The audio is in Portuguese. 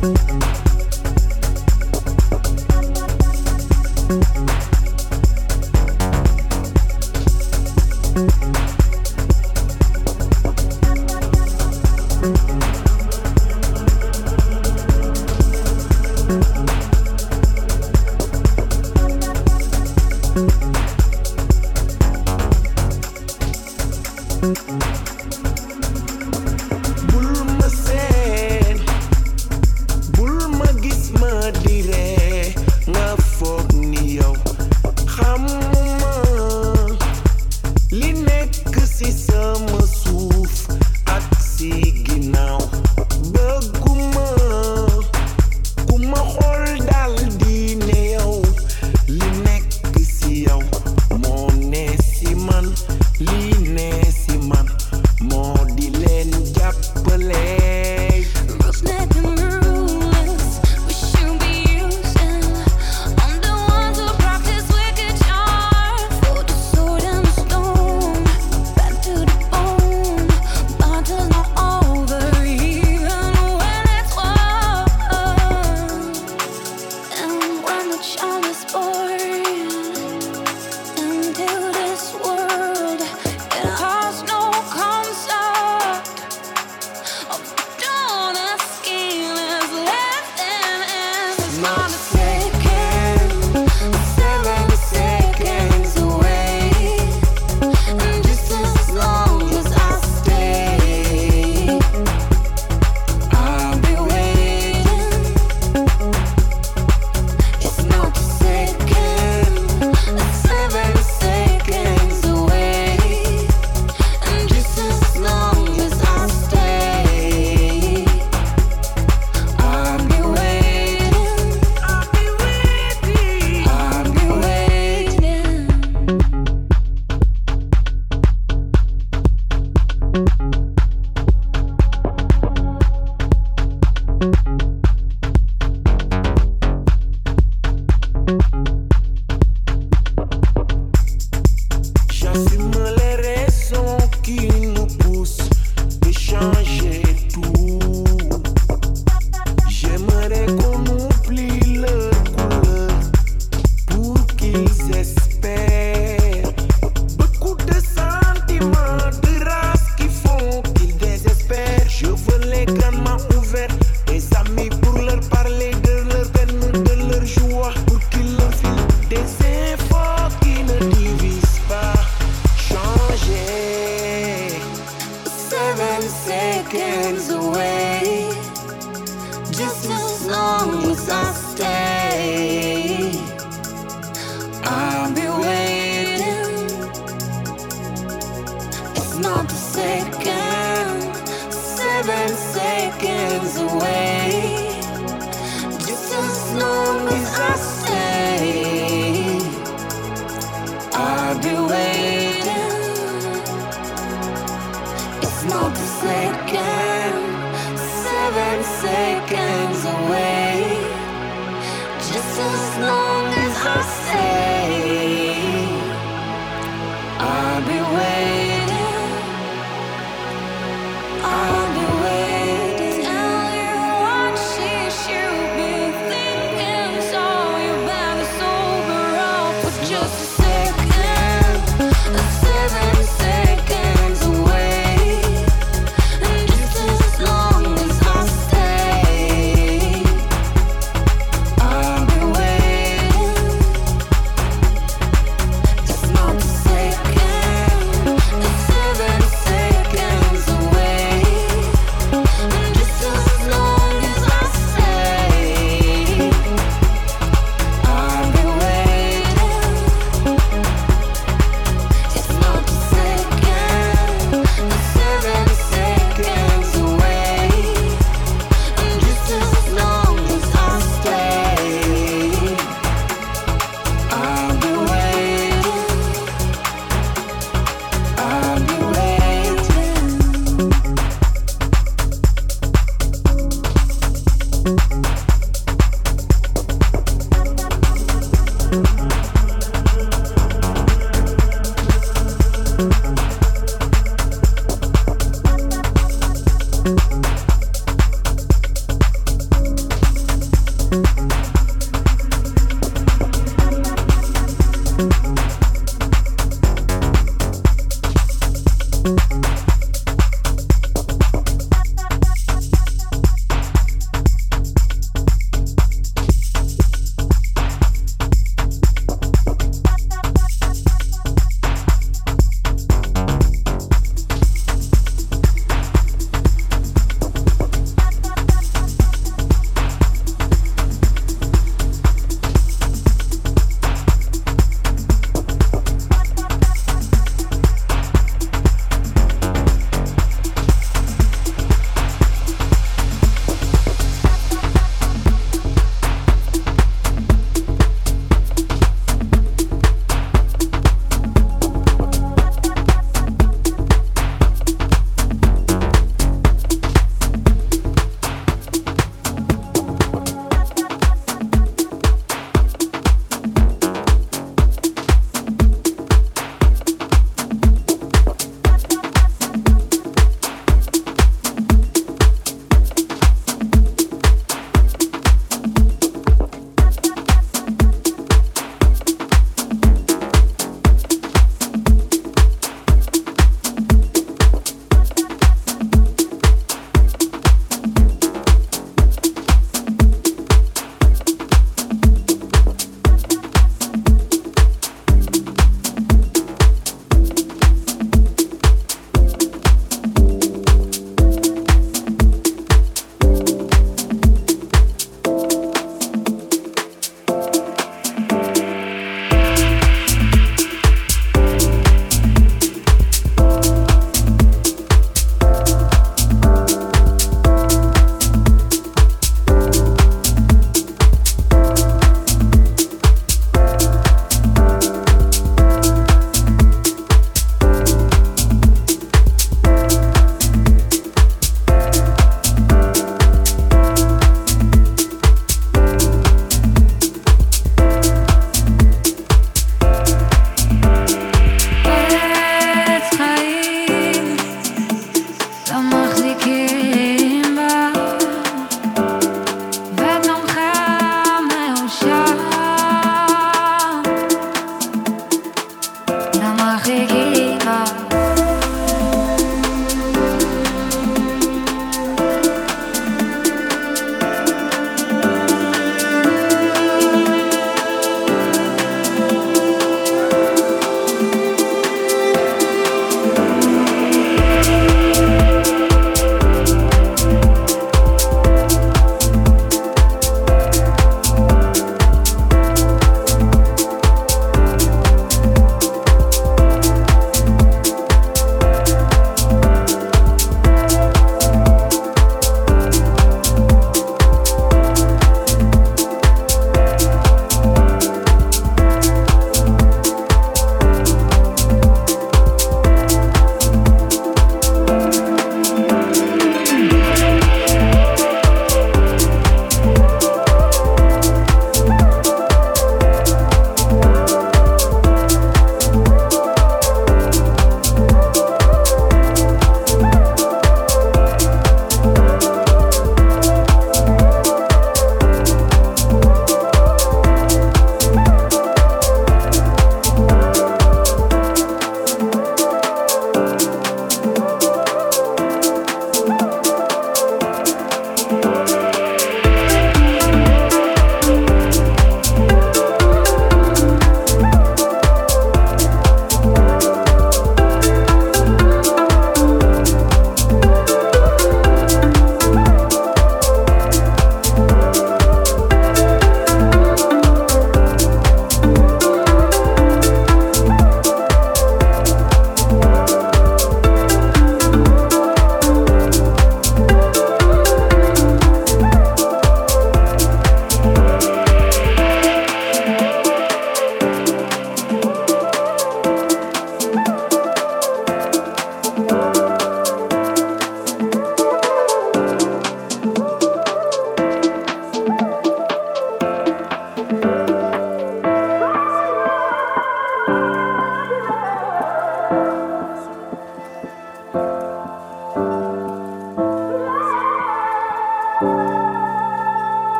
Lee